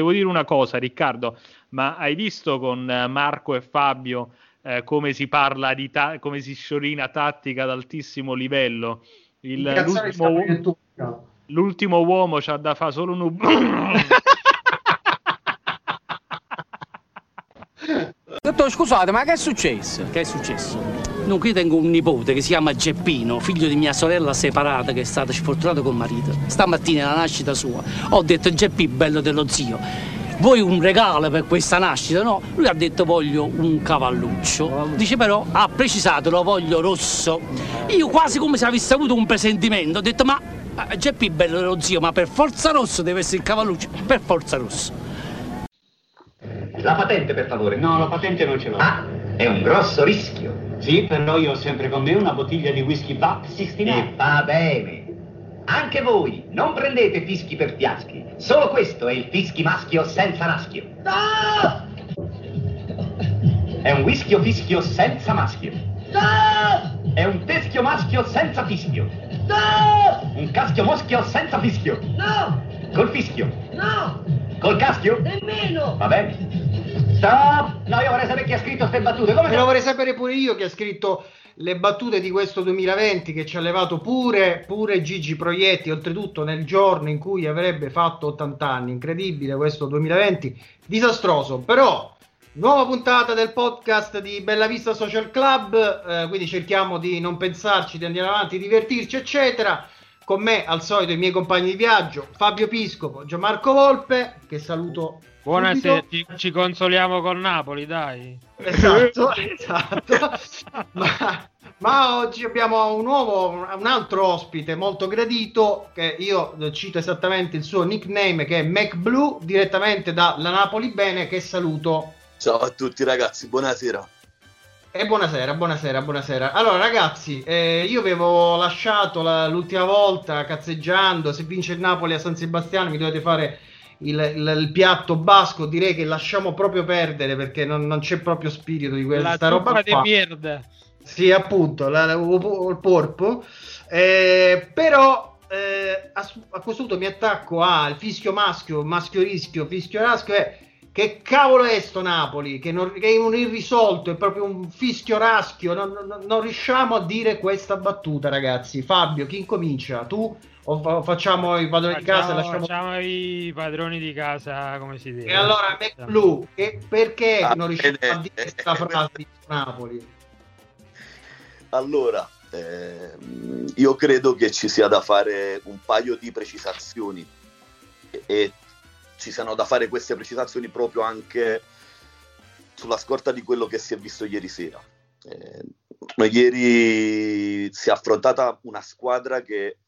volevo dire una cosa, Riccardo, ma hai visto con eh, Marco e Fabio eh, come si parla di ta- come si sciorina tattica ad altissimo livello? Il, l'ultimo, l'ultimo, uomo c'ha da fare solo un Dottor, scusate, ma che è successo? Che è successo? No, qui tengo un nipote che si chiama Geppino, figlio di mia sorella separata che è stata sfortunata col marito. Stamattina alla nascita sua ho detto Geppi, bello dello zio, vuoi un regalo per questa nascita? No, lui ha detto voglio un cavalluccio. Dice però, ha precisato, lo voglio rosso. Io quasi come se avessi avuto un presentimento, ho detto ma eh, Geppi, bello dello zio, ma per forza rosso deve essere il cavalluccio, per forza rosso. La patente, per favore. No, la patente non ce l'ho. Ah, è un grosso rischio. Sì, però io ho sempre con me una bottiglia di whisky Buck 69. E va bene. Anche voi, non prendete fischi per fiaschi. Solo questo è il fischi maschio senza naschio. No! È un whiskio fischio senza maschio. No! È un teschio maschio senza fischio. No! Un caschio moschio senza fischio. No! Col fischio. No! Col caschio? Nemmeno! Va bene. Stop! No, io vorrei sapere chi ha scritto queste battute. Come Me lo vorrei sapere pure io chi ha scritto le battute di questo 2020 che ci ha levato pure, pure Gigi Proietti, oltretutto nel giorno in cui avrebbe fatto 80 anni. Incredibile questo 2020, disastroso. Però, nuova puntata del podcast di Bella Vista Social Club, eh, quindi cerchiamo di non pensarci, di andare avanti, divertirci, eccetera. Con me, al solito, i miei compagni di viaggio, Fabio Piscopo, Gianmarco Volpe, che saluto Buonasera, ci, ci, consoliamo con Napoli, dai. Esatto, esatto. ma, ma, oggi abbiamo un nuovo, un altro ospite molto gradito, che io cito esattamente il suo nickname, che è MacBlue, direttamente dalla Napoli Bene, che saluto. Ciao a tutti ragazzi, buonasera. E buonasera, buonasera, buonasera. Allora ragazzi, eh, io avevo lasciato la, l'ultima volta cazzeggiando, se vince il Napoli a San Sebastiano mi dovete fare il, il, il, piatto basco direi che lasciamo proprio perdere perché non, non c'è proprio spirito di questa roba qua. Merda. Sì, appunto, la, il porpo. Eh, però eh, a, a, questo punto mi attacco al fischio maschio, maschio rischio, fischio raschio è che cavolo è sto Napoli? Che, non, che, è un irrisolto, è proprio un fischio raschio. Non, non, non riusciamo a dire questa battuta, ragazzi. Fabio, chi incomincia? Tu o facciamo i padroni facciamo, di casa? Lasciamo... Facciamo i padroni di casa come si deve. E allora, McBlue, che, perché ah, non riusciamo a dire questa frase di Napoli? Allora, eh, io credo che ci sia da fare un paio di precisazioni e, e ci siano da fare queste precisazioni proprio anche sulla scorta di quello che si è visto ieri sera. Eh, ieri si è affrontata una squadra che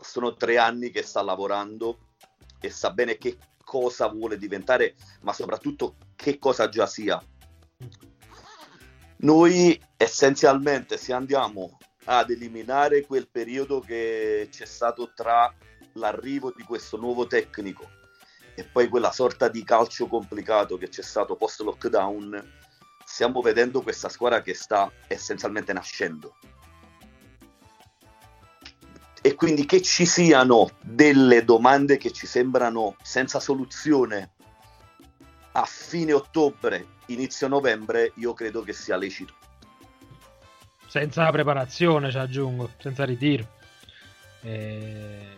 sono tre anni che sta lavorando e sa bene che cosa vuole diventare, ma soprattutto che cosa già sia. Noi essenzialmente se andiamo ad eliminare quel periodo che c'è stato tra l'arrivo di questo nuovo tecnico e poi quella sorta di calcio complicato che c'è stato post lockdown, stiamo vedendo questa squadra che sta essenzialmente nascendo e quindi che ci siano delle domande che ci sembrano senza soluzione a fine ottobre, inizio novembre, io credo che sia lecito. Senza preparazione, ci aggiungo, senza ritiro. Eh,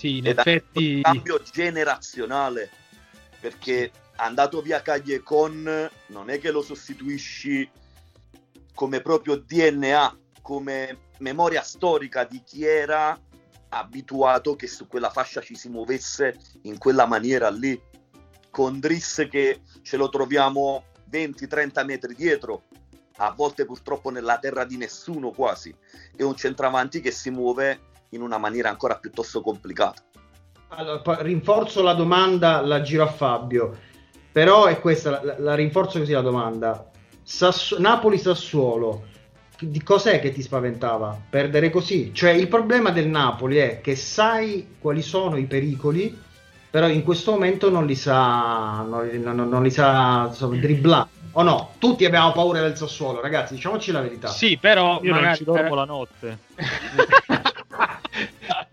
sì, in Ed effetti... Un cambio generazionale, perché andato via Cagliecon non è che lo sostituisci come proprio DNA, come memoria storica di chi era abituato che su quella fascia ci si muovesse in quella maniera lì. Con Driss che ce lo troviamo 20-30 metri dietro, a volte purtroppo nella terra di nessuno quasi, e un centravanti che si muove in una maniera ancora piuttosto complicata. Allora, rinforzo la domanda, la giro a Fabio, però è questa, la, la rinforzo così la domanda. Sass- Napoli-Sassuolo, di cos'è che ti spaventava? Perdere così? Cioè il problema del Napoli è che sai quali sono i pericoli, però in questo momento non li sa, non, non, non li sa insomma, dribblare. O no? Tutti abbiamo paura del Sassuolo, ragazzi, diciamoci la verità. Sì, però io magari... non ci dormo la notte.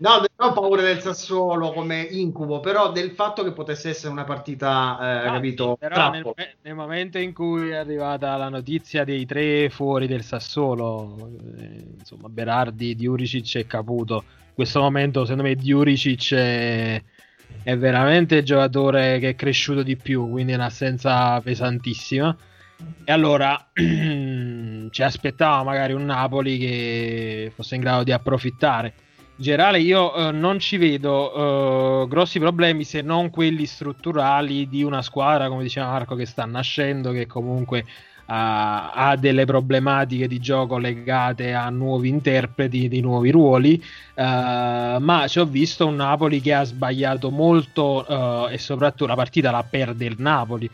No, non ho paura del Sassuolo come incubo, però del fatto che potesse essere una partita, eh, ah, capito? Però nel, nel, momento in cui è arrivata la notizia dei tre fuori del Sassuolo, eh, insomma, Berardi, Diuricic e Caputo, in questo momento secondo me Diuricic è, è veramente il giocatore che è cresciuto di più, quindi è un'assenza pesantissima. E allora ci aspettava magari un Napoli che fosse in grado di approfittare. Generale io eh, non ci vedo eh, grossi problemi se non quelli strutturali di una squadra, come diceva Marco, che sta nascendo, che comunque ha, delle problematiche di gioco legate a nuovi interpreti, di nuovi ruoli, uh, ma ci ho visto un Napoli che ha sbagliato molto uh, e soprattutto la partita la perde il Napoli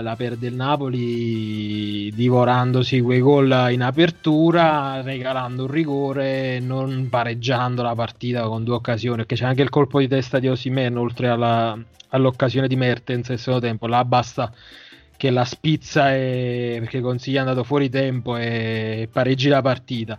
la perde il Napoli divorandosi quei gol in apertura, regalando un rigore, non pareggiando la partita con due occasioni, perché c'è anche il colpo di testa di Osimen oltre alla, all'occasione di Mertens nel secondo tempo, là basta che la spizza e, perché consiglia è andato fuori tempo e pareggi la partita.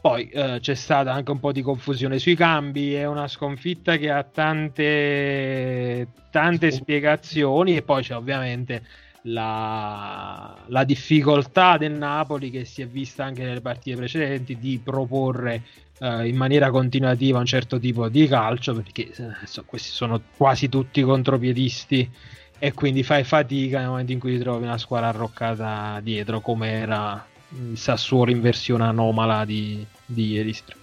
Poi eh, c'è stata anche un po' di confusione sui cambi, è una sconfitta che ha tante, tante spiegazioni e poi c'è ovviamente la, la, difficoltà del Napoli che si è vista anche nelle partite precedenti di proporre eh, in maniera continuativa un certo tipo di calcio perché eh, questi sono quasi tutti contropiedisti e quindi fai fatica nel momento in cui ti trovi una squadra arroccata dietro come era il Sassuolo in versione anomala di, di ieri sera.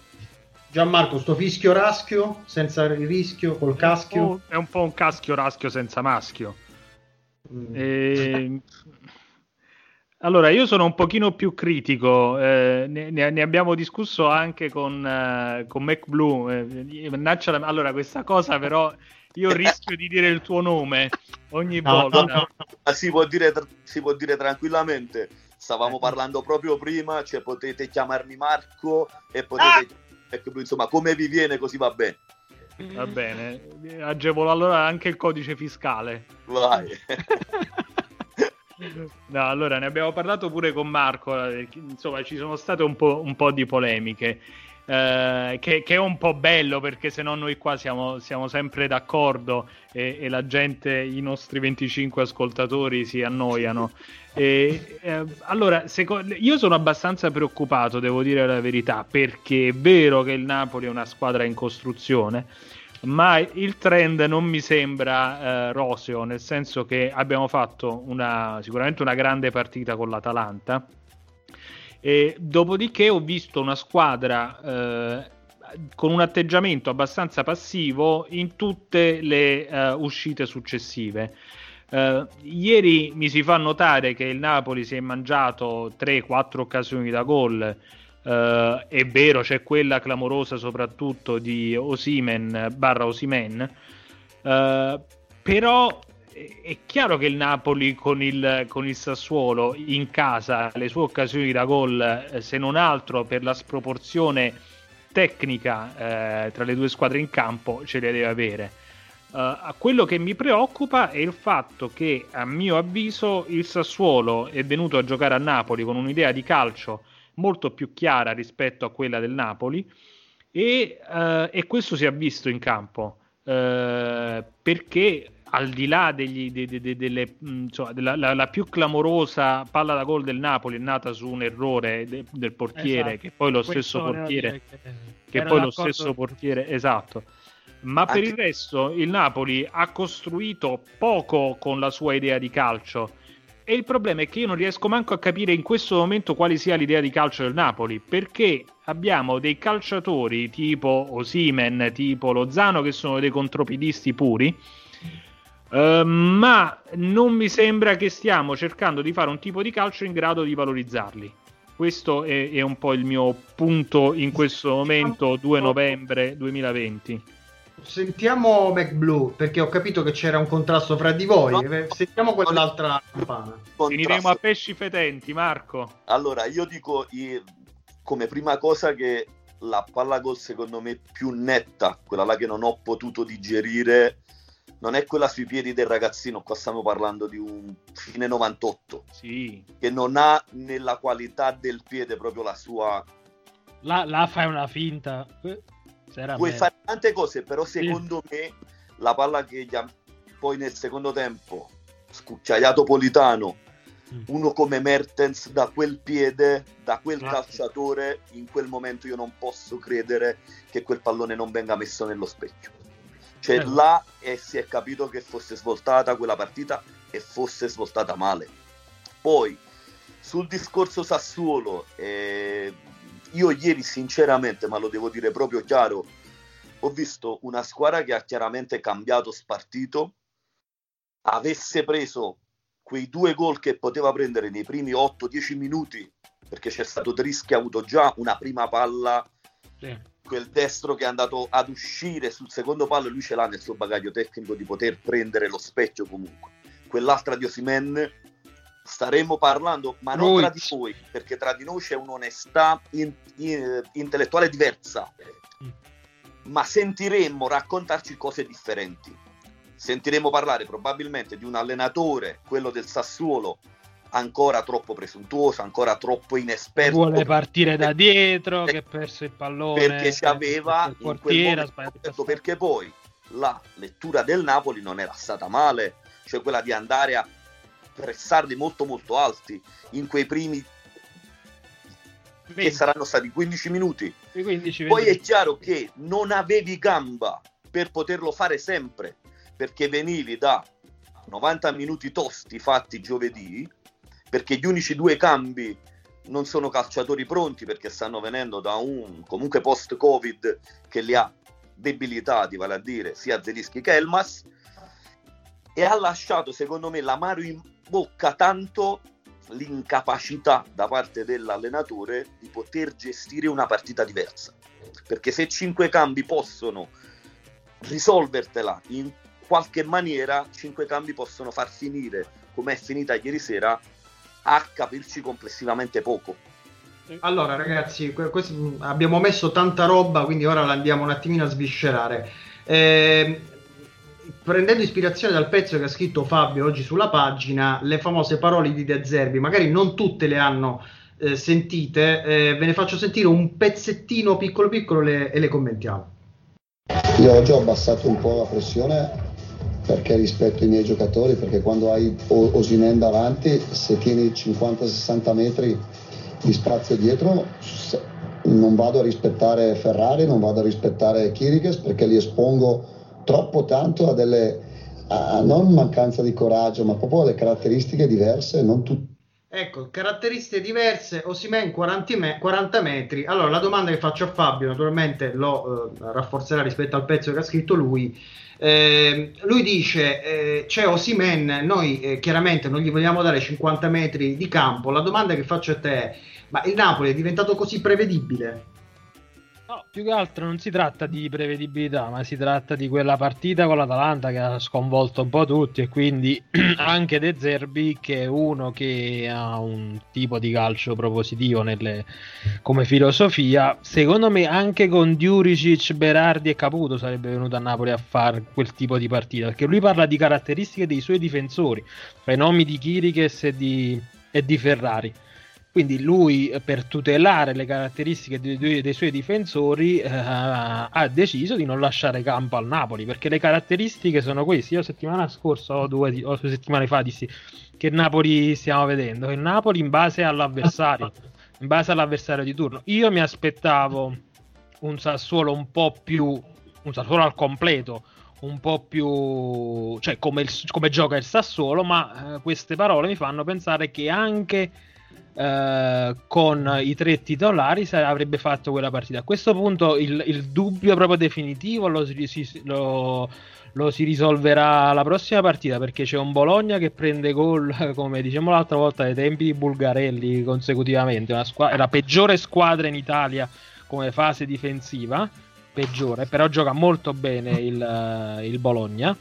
Gianmarco, sto fischio raschio senza il rischio col caschio? È un po' un caschio raschio senza maschio. Mm. E... Allora, io sono un pochino più critico, eh, ne, ne, abbiamo discusso anche con, uh, con MacBlue. Eh, allora, questa cosa però io rischio di dire il tuo nome ogni no, volta. No, no, si, può dire, si, può dire, tranquillamente. Stavamo parlando proprio prima, cioè potete chiamarmi Marco e potete... Ah! Insomma, come vi viene così va bene. Va bene, agevolo allora anche il codice fiscale. Vai. no, allora ne abbiamo parlato pure con Marco, eh, insomma ci sono state un po', un po di polemiche. Eh, che, che, è un po' bello perché se no noi qua siamo, siamo sempre d'accordo e, e, la gente, i nostri 25 ascoltatori si annoiano. E, eh, allora, seco- io sono abbastanza preoccupato, devo dire la verità, perché è vero che il Napoli è una squadra in costruzione, ma il trend non mi sembra eh, roseo, nel senso che abbiamo fatto una, sicuramente una grande partita con l'Atalanta e dopodiché ho visto una squadra eh, con un atteggiamento abbastanza passivo in tutte le uh, uscite successive. Uh, ieri mi si fa notare che il Napoli si è mangiato 3-4 occasioni da gol. Uh, è vero, c'è quella clamorosa soprattutto di Osimen barra Osimen. però è chiaro che il Napoli con il, con il, Sassuolo in casa le sue occasioni da gol, eh, se non altro per la sproporzione tecnica eh, tra le due squadre in campo, ce le deve avere. Uh, quello che mi preoccupa è il fatto che, a mio avviso, il Sassuolo è venuto a giocare a Napoli con un'idea di calcio molto più chiara rispetto a quella del Napoli e, uh, e questo si è visto in campo. Uh, perché al di là degli, de, de, de, delle, insomma, della la, la più clamorosa palla da gol del Napoli è nata su un errore del portiere, esatto. che poi lo Questo stesso portiere, che, che poi lo stesso portiere, esatto. Ma Anche... per il resto il Napoli ha costruito poco con la sua idea di calcio. E il problema è che io non riesco manco a capire in questo momento quale sia l'idea di calcio del Napoli, perché abbiamo dei calciatori tipo Osimen, tipo Lozano, che sono dei contropidisti puri, Uh, ma non mi sembra che stiamo cercando di fare un tipo di calcio in grado di valorizzarli. Questo è, è un po' il mio punto in questo momento, 2 novembre 2020. Sentiamo MacBlue perché ho capito che c'era un contrasto fra di voi. No. Eh, sentiamo quell'altra campana. Finiremo a pesci fetenti, Marco. Allora, io dico come prima cosa che la palla gol secondo me più netta, quella là che non ho potuto digerire non è quella sui piedi del ragazzino, qua stiamo parlando di un fine 98, sì. che non ha nella qualità del piede proprio la sua... Là, là fai una finta. Puoi fare tante cose, però secondo sì. me la palla che gli ha poi nel secondo tempo scucciaiato Politano, mm. uno come Mertens da quel piede, da quel Grazie. calciatore, in quel momento io non posso credere che quel pallone non venga messo nello specchio. Cioè eh. là e si è capito che fosse svoltata quella partita e fosse svoltata male. Poi sul discorso Sassuolo, eh, io ieri sinceramente, ma lo devo dire proprio chiaro, ho visto una squadra che ha chiaramente cambiato spartito, avesse preso quei due gol che poteva prendere nei primi 8-10 minuti, perché c'è stato Tris che ha avuto già una prima palla, sì. Quel destro che è andato ad uscire sul secondo palo, lui ce l'ha nel suo bagaglio tecnico di poter prendere lo specchio comunque. Quell'altra di Osimen staremo parlando, ma non tra di voi, perché tra di noi c'è un'onestà in, in, intellettuale diversa, mm. ma sentiremmo raccontarci cose differenti. Sentiremo parlare probabilmente di un allenatore, quello del Sassuolo, ancora troppo presuntuoso, ancora troppo inesperto. Vuole partire da dietro, che ha perso il pallone. Perché ci aveva il portiere, momento, perché poi la lettura del Napoli non era stata male, cioè quella di andare a pressarli molto molto alti in quei primi 20. che saranno stati 15 minuti. 15, Poi è chiaro che non avevi gamba per poterlo fare sempre, perché venivi da 90 minuti tosti fatti giovedì, perché gli unici due cambi non sono calciatori pronti perché stanno venendo da un comunque post-Covid che li ha debilitati, vale a dire sia Zelischi che Elmas, e ha lasciato secondo me l'amaro in bocca tanto l'incapacità da parte dell'allenatore di poter gestire una partita diversa. Perché se cinque cambi possono risolvertela in qualche maniera, cinque cambi possono far finire, come è finita ieri sera, a capirci complessivamente poco. Allora ragazzi, abbiamo messo tanta roba, quindi ora la andiamo un attimino a sviscerare. Eh, prendendo ispirazione dal pezzo che ha scritto Fabio oggi sulla pagina, le famose parole di De Zerbi, magari non tutte le hanno eh, sentite, eh, ve ne faccio sentire un pezzettino piccolo piccolo le, e le commentiamo. Io oggi ho abbassato un po' la pressione perché rispetto ai miei giocatori, perché quando hai Osinen davanti, se tieni 50-60 metri di spazio dietro, non vado a rispettare Ferrari, non vado a rispettare Kiriges perché li espongo troppo tanto a delle a non mancanza di coraggio, ma proprio alle caratteristiche diverse, non tutte. Ecco, caratteristiche diverse, Osimen 40, me- 40 metri. Allora, la domanda che faccio a Fabio, naturalmente lo eh, rafforzerà rispetto al pezzo che ha scritto lui. Eh, lui dice: eh, C'è Osimen, noi eh, chiaramente non gli vogliamo dare 50 metri di campo. La domanda che faccio a te è: ma il Napoli è diventato così prevedibile? Più che altro non si tratta di prevedibilità, ma si tratta di quella partita con l'Atalanta che ha sconvolto un po' tutti e quindi anche De Zerbi che è uno che ha un tipo di calcio propositivo nelle, come filosofia. Secondo me anche con Diuricic, Berardi e Caputo sarebbe venuto a Napoli a fare quel tipo di partita, perché lui parla di caratteristiche dei suoi difensori, fra i nomi di Chiriches e di, e di Ferrari quindi lui, eh, per tutelare le caratteristiche dei, dei suoi difensori, eh, ha deciso di non lasciare campo al Napoli, perché le caratteristiche sono queste. Io settimana scorsa o due, o due settimane fa dissi che Napoli stiamo vedendo, il Napoli in base all'avversario, in base all'avversario di turno. Io mi aspettavo un Sassuolo un po' più, un Sassuolo al completo, un po' più, cioè come, il, come gioca il Sassuolo, ma eh, queste parole mi fanno pensare che anche eh, con i tre titolari avrebbe fatto quella partita. A questo punto il, il dubbio proprio definitivo lo si, lo, lo si, risolverà la prossima partita perché c'è un Bologna che prende gol, come diciamo l'altra volta, ai tempi di Bulgarelli consecutivamente. Squ- la peggiore squadra in Italia come fase difensiva, peggiore, però gioca molto bene il, il Bologna.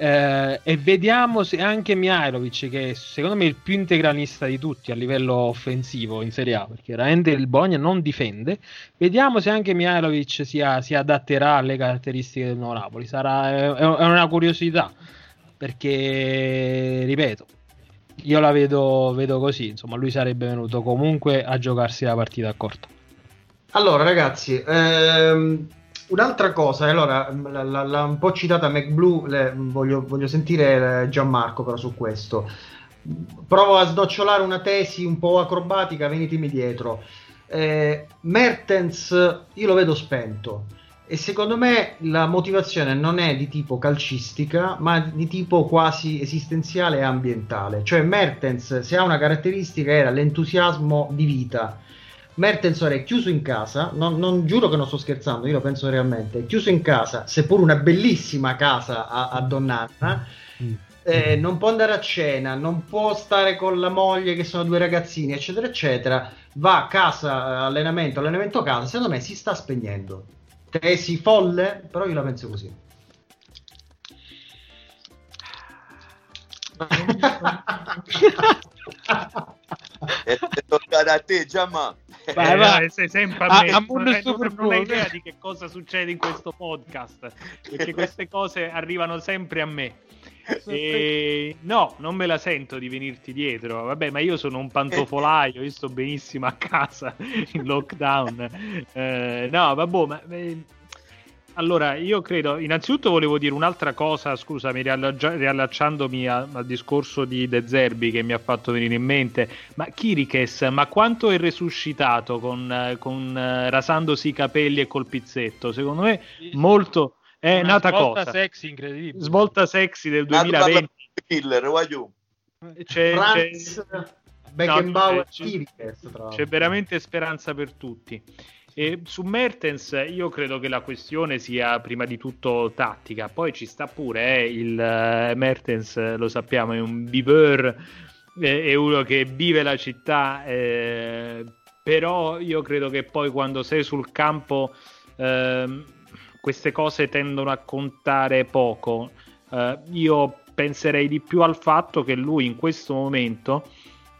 Eh, e vediamo se anche Mihailovic, che secondo me è il più integralista di tutti a livello offensivo in Serie A, perché veramente il Bologna non difende. Vediamo se anche Mihailovic si, si adatterà alle caratteristiche del nuovo Napoli. Sarà, è, è una curiosità, perché ripeto, io la vedo, vedo così. Insomma, lui sarebbe venuto comunque a giocarsi la partita a corto. Allora, ragazzi, ehm, un'altra cosa, allora, l'ha un po' citata McBlue, voglio, voglio sentire eh, Gianmarco però su questo. Provo a snocciolare una tesi un po' acrobatica, venitemi dietro. Eh, Mertens, io lo vedo spento e secondo me la motivazione non è di tipo calcistica, ma di tipo quasi esistenziale e ambientale. Cioè Mertens, se ha una caratteristica, era l'entusiasmo di vita Mertens è chiuso in casa, non, non, giuro che non sto scherzando, io lo penso realmente, è chiuso in casa, seppur una bellissima casa a, a Donnarna, mm. eh, non può andare a cena, non può stare con la moglie che sono due ragazzini, eccetera, eccetera, va a casa, allenamento, allenamento a casa, secondo me si sta spegnendo. Tesi folle, però io la penso così. e toccare a te, Giamma. Vai, eh, vai, sei sempre a me. Ah, non, non, non hai idea di che cosa succede in questo podcast, perché queste cose arrivano sempre a me. E... No, non me la sento di venirti dietro. Vabbè, ma io sono un pantofolaio, io sto benissimo a casa in lockdown. Eh, no, vabbè, ma eh, allora, io credo, innanzitutto volevo dire un'altra cosa, scusami, riallacciandomi a, al discorso di De Zerbi che mi ha fatto venire in mente, ma Kirikes, ma quanto è resuscitato con, con rasandosi i capelli e col pizzetto? Secondo me molto... È Una nata svolta cosa. sexy incredibile. Svolta sexy del 2020. Killer, voglio. C'è, Franz c'è... Beckenbauer no, c'è, c'è, c'è veramente speranza per tutti. E su Mertens io credo che la questione sia prima di tutto tattica, poi ci sta pure eh, il uh, Mertens, lo sappiamo, è un viveur, eh, è uno che vive la città, eh, però io credo che poi quando sei sul campo ehm, queste cose tendono a contare poco. Eh, io penserei di più al fatto che lui in questo momento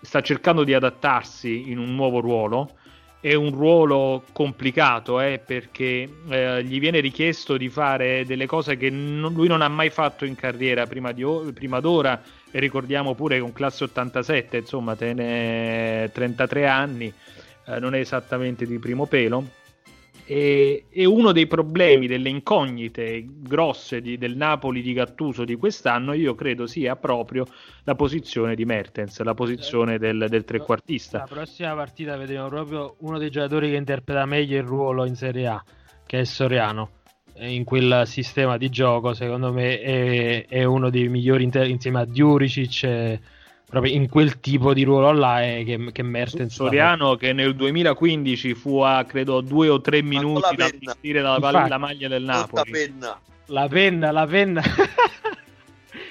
sta cercando di adattarsi in un nuovo ruolo è un ruolo complicato eh, perché eh, gli viene richiesto di fare delle cose che non, lui non ha mai fatto in carriera prima, di, prima d'ora e ricordiamo pure un classe 87 insomma te ne 33 anni eh, non è esattamente di primo pelo e, e, uno dei problemi, delle incognite grosse di, del Napoli di Gattuso di quest'anno, io credo sia proprio la posizione di Mertens, la posizione del, del trequartista. La prossima partita vedremo proprio uno dei giocatori che interpreta meglio il ruolo in Serie A, che è Soriano. In quel sistema di gioco, secondo me, è, è uno dei migliori inter- insieme a Diuricic. Proprio in quel tipo di ruolo là è che, che Mertens Soriano che nel 2015 fu a credo due o tre minuti da vestire la, la, maglia del Napoli. penna. la penna la penna.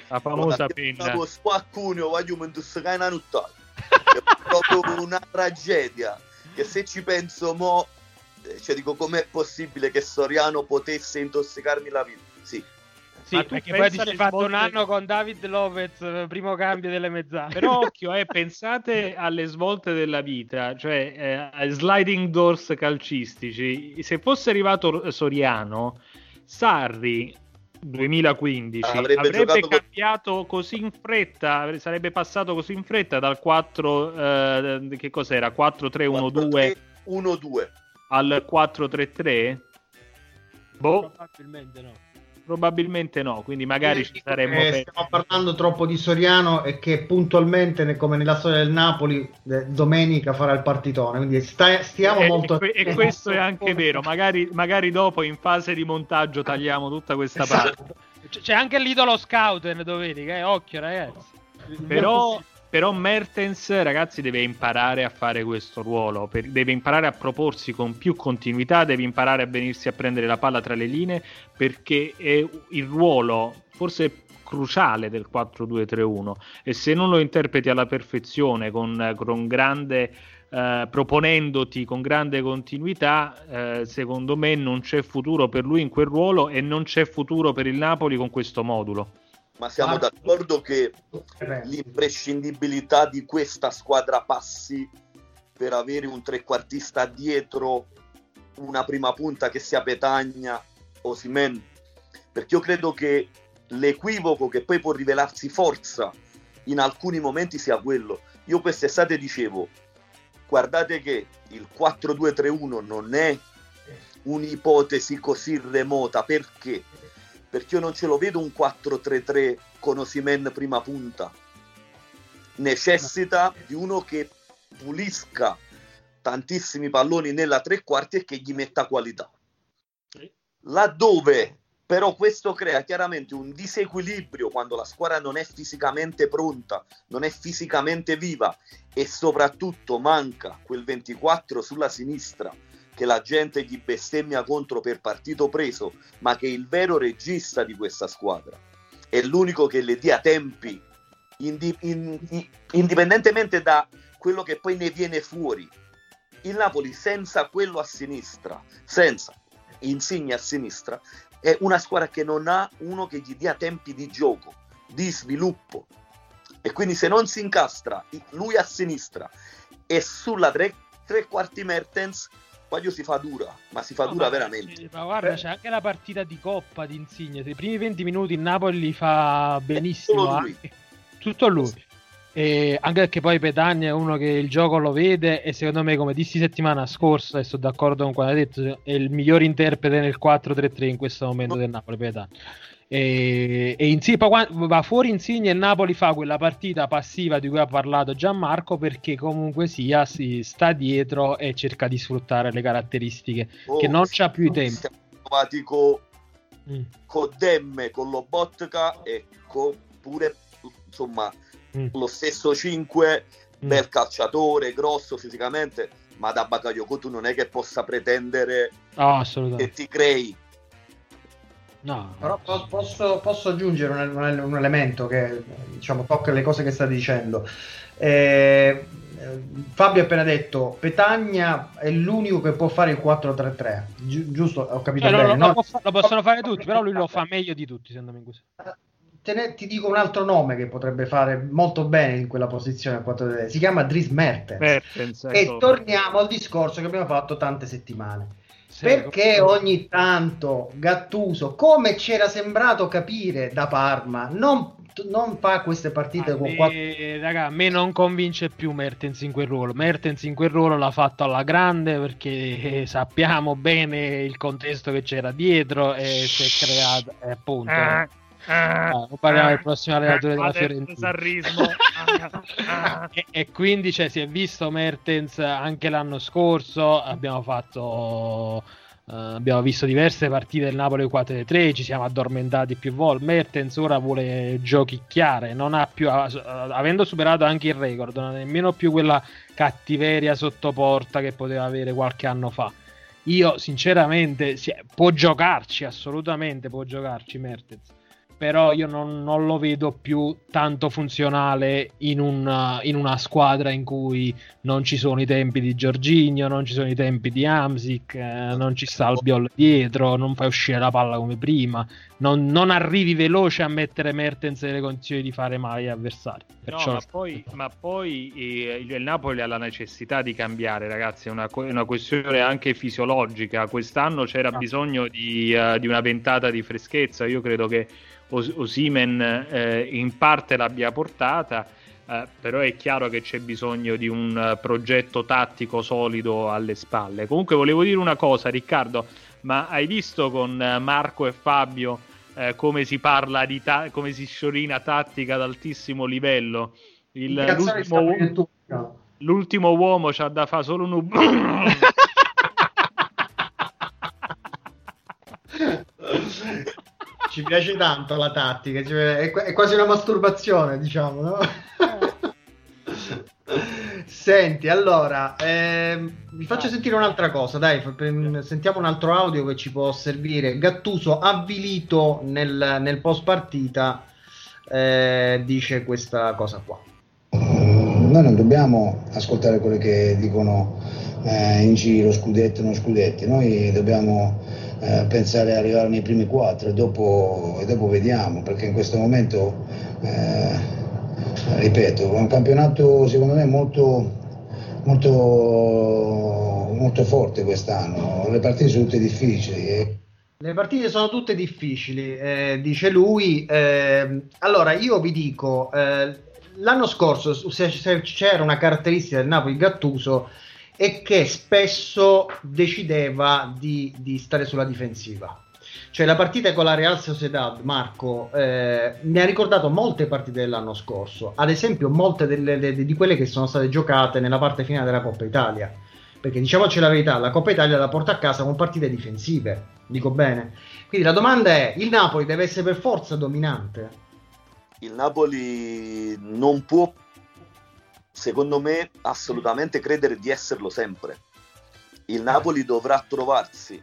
La famosa penna. qualcuno voglio è proprio una tragedia. Che se ci penso mo cioè dico com'è possibile che Soriano potesse intossicarmi la vita? Sì sì, perché poi sei fatto un anno con David Lopez, primo cambio delle mezzane. Però occhio, eh, pensate alle svolte della vita, cioè eh, ai sliding doors calcistici. Se fosse arrivato Soriano, Sarri 2015 avrebbe, avrebbe cambiato con... così in fretta, sarebbe passato così in fretta dal 4 eh, che cos'era? 4-3-1-2 1-2 al 4-3-3? Boh. Probabilmente no. Probabilmente no, quindi magari ci saremmo. Eh, stiamo parlando troppo di Soriano e che puntualmente, come nella storia del Napoli, eh, domenica farà il partitone. Quindi sta, stiamo e, molto. E, e questo è anche vero. Magari, magari, dopo in fase di montaggio tagliamo tutta questa esatto. parte. C'è anche l'idolo scout in domenica, eh? occhio ragazzi. Però però Mertens, ragazzi, deve imparare a fare questo ruolo, per, deve imparare a proporsi con più continuità, deve imparare a venirsi a prendere la palla tra le linee, perché è il ruolo forse cruciale del 4-2-3-1 e se non lo interpreti alla perfezione con, con grande eh, proponendoti con grande continuità, eh, secondo me non c'è futuro per lui in quel ruolo e non c'è futuro per il Napoli con questo modulo ma siamo ah, d'accordo che l'imprescindibilità di questa squadra passi per avere un trequartista dietro una prima punta che sia Petagna o Simen perché io credo che l'equivoco che poi può rivelarsi forza in alcuni momenti sia quello io quest'estate dicevo guardate che il 4-2-3-1 non è un'ipotesi così remota. Perché? Perché io non ce lo vedo un 4-3-3 con Osimen prima punta. Necessita di uno che pulisca tantissimi palloni nella tre quarti e che gli metta qualità. Laddove però questo crea chiaramente un disequilibrio quando la squadra non è fisicamente pronta, non è fisicamente viva e soprattutto manca quel 24 sulla sinistra che la gente gli bestemmia contro per partito preso, ma che è il vero regista di questa squadra. È l'unico che le dia tempi, indi- in- in- indipendentemente da quello che poi ne viene fuori. Il Napoli senza quello a sinistra, senza Insigne a sinistra, è una squadra che non ha uno che gli dia tempi di gioco, di sviluppo. E quindi se non si incastra lui a sinistra e sulla tre, tre quarti Mertens, Quaglio si fa dura, ma si fa no, dura ma veramente. Ma guarda, c'è anche la partita di Coppa di Insigne. I primi 20 minuti il Napoli li fa benissimo. Lui. Tutto lui. E anche perché poi Petagna è uno che il gioco lo vede e secondo me, come dissi settimana scorsa, e sono d'accordo con quello che hai detto, è il miglior interprete nel 4-3-3 in questo momento del Napoli Petagna. E, e in, poi va fuori Insigne e Napoli fa quella partita passiva di cui ha parlato Gianmarco perché comunque sia si sta dietro e cerca di sfruttare le caratteristiche oh, che non c'ha più i tempi. Trovati con mm. co Demme, con Lobotka e con pure insomma mm. lo stesso 5 mm. bel calciatore, grosso fisicamente, ma da Bakayoko tu non è che possa pretendere oh, che ti crei No, però posso, posso aggiungere un, un, elemento che diciamo, tocca le cose che stai dicendo. Eh, Fabio ha appena detto Petagna è l'unico che può fare il 4-3-3 Gi- giusto? Ho capito cioè, bene lo, no? lo, lo, possono fare tutti però lui lo fa meglio di tutti secondo me così. Ne, ti dico un altro nome che potrebbe fare molto bene in quella posizione 4-3 si chiama Dries Mertens, Mertens e ecco. torniamo al discorso che abbiamo fatto tante settimane perché ogni tanto Gattuso, come c'era sembrato capire da Parma, non, non fa queste partite a con me, quattro... Raga, a me non convince più Mertens in quel ruolo. Mertens in quel ruolo l'ha fatto alla grande perché eh, sappiamo bene il contesto che c'era dietro e si è creato, eh, appunto. Eh Ah, non parliamo del prossimo allenatore della Fiorentina. e, e, quindi cioè, si è visto Mertens anche l'anno scorso. Abbiamo fatto. Uh, abbiamo visto diverse partite del Napoli 4-3, ci siamo addormentati più volte. Mertens ora vuole giochicchiare, non ha più, uh, avendo superato anche il record, non ha nemmeno più quella cattiveria sotto porta che poteva avere qualche anno fa. Io, sinceramente, sì, può giocarci assolutamente, può giocarci Mertens però io non, non, lo vedo più tanto funzionale in una, in una, squadra in cui non ci sono i tempi di Giorginio, non ci sono i tempi di Amsic, eh, non ci sta il Biol dietro, non fai uscire la palla come prima, non, non, arrivi veloce a mettere Mertens nelle condizioni di fare male agli avversari. Perciò... No, ma poi, ma poi eh, il Napoli ha la necessità di cambiare, ragazzi, è una, una questione anche fisiologica. Quest'anno c'era ah. bisogno di, uh, di una ventata di freschezza, io credo che Osimen eh, in parte l'abbia portata, eh, però è chiaro che c'è bisogno di un uh, progetto tattico solido alle spalle. Comunque volevo dire una cosa, Riccardo, ma hai visto con uh, Marco e Fabio eh, come si parla di ta- come si sciorina tattica ad altissimo livello? Il, l'ultimo, l'ultimo uomo c'ha da fare solo un ci piace tanto la tattica, cioè, è, è, quasi una masturbazione, diciamo, no? Senti, allora, eh, vi faccio sentire un'altra cosa, dai, sentiamo un altro audio che ci può servire. Gattuso avvilito nel, nel post partita eh, dice questa cosa qua. Noi non dobbiamo ascoltare quello che dicono eh, in giro, scudetto, non scudetti, noi dobbiamo eh, pensare di arrivare nei primi quattro e dopo, e dopo, vediamo, perché in questo momento, eh, ripeto, è un campionato secondo me molto, molto, molto forte quest'anno, le partite sono tutte difficili. Le partite sono tutte difficili, eh, dice lui. Eh, allora, io vi dico, eh, l'anno scorso, se, se, c'era una caratteristica del Napoli Gattuso, e che spesso decideva di, di stare sulla difensiva. Cioè la partita con la Real Sociedad, Marco, eh, mi ha ricordato molte partite dell'anno scorso, ad esempio molte delle, de, di quelle che sono state giocate nella parte finale della Coppa Italia. Perché diciamoci la verità, la Coppa Italia la porta a casa con partite difensive, dico bene. Quindi la domanda è, il Napoli deve essere per forza dominante? Il Napoli non può, secondo me, assolutamente credere di esserlo sempre. Il Napoli dovrà trovarsi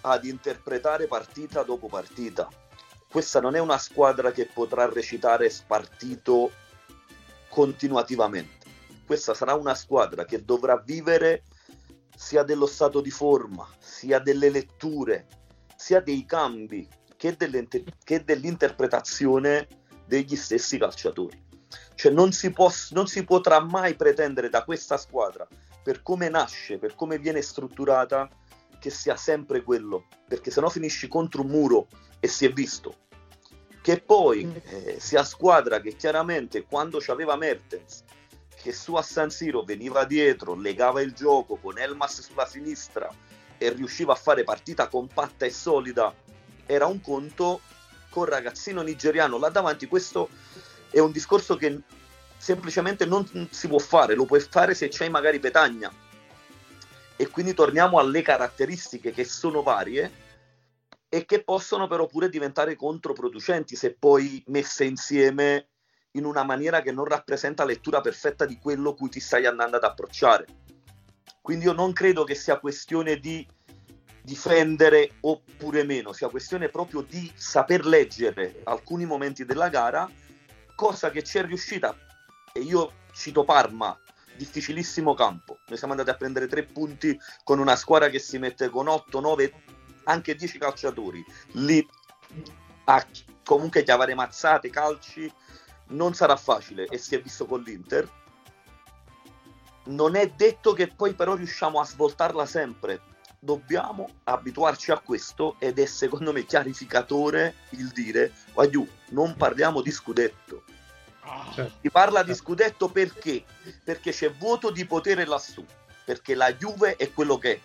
ad interpretare partita dopo partita. Questa non è una squadra che potrà recitare spartito continuativamente. Questa sarà una squadra che dovrà vivere sia dello stato di forma, sia delle letture, sia dei cambi che, che dell'interpretazione degli stessi calciatori. Cioè non si, può, non si potrà mai pretendere da questa squadra, per come nasce, per come viene strutturata, che sia sempre quello, perché sennò finisci contro un muro e si è visto. Che poi eh, sia squadra che chiaramente quando c'aveva Mertens, che su a San Siro veniva dietro, legava il gioco con Elmas sulla sinistra e riusciva a fare partita compatta e solida, era un conto con ragazzino nigeriano là davanti. Questo è un discorso che semplicemente non si può fare, lo puoi fare se c'hai magari Petagna, e quindi torniamo alle caratteristiche che sono varie e che possono però pure diventare controproducenti se poi messe insieme in una maniera che non rappresenta lettura perfetta di quello cui ti stai andando ad approcciare. Quindi io non credo che sia questione di difendere oppure meno, sia questione proprio di saper leggere alcuni momenti della gara, cosa che ci è riuscita, e io cito Parma difficilissimo campo. Noi siamo andati a prendere tre punti con una squadra che si mette con 8, 9, anche 10 calciatori. Lì a comunque chiavare mazzate, calci, non sarà facile e si è visto con l'Inter. Non è detto che poi però riusciamo a svoltarla sempre. Dobbiamo abituarci a questo ed è secondo me chiarificatore il dire, Guagliù, non parliamo di scudetto Certo. Si parla di scudetto perché? Perché c'è vuoto di potere lassù, perché la Juve è quello che è.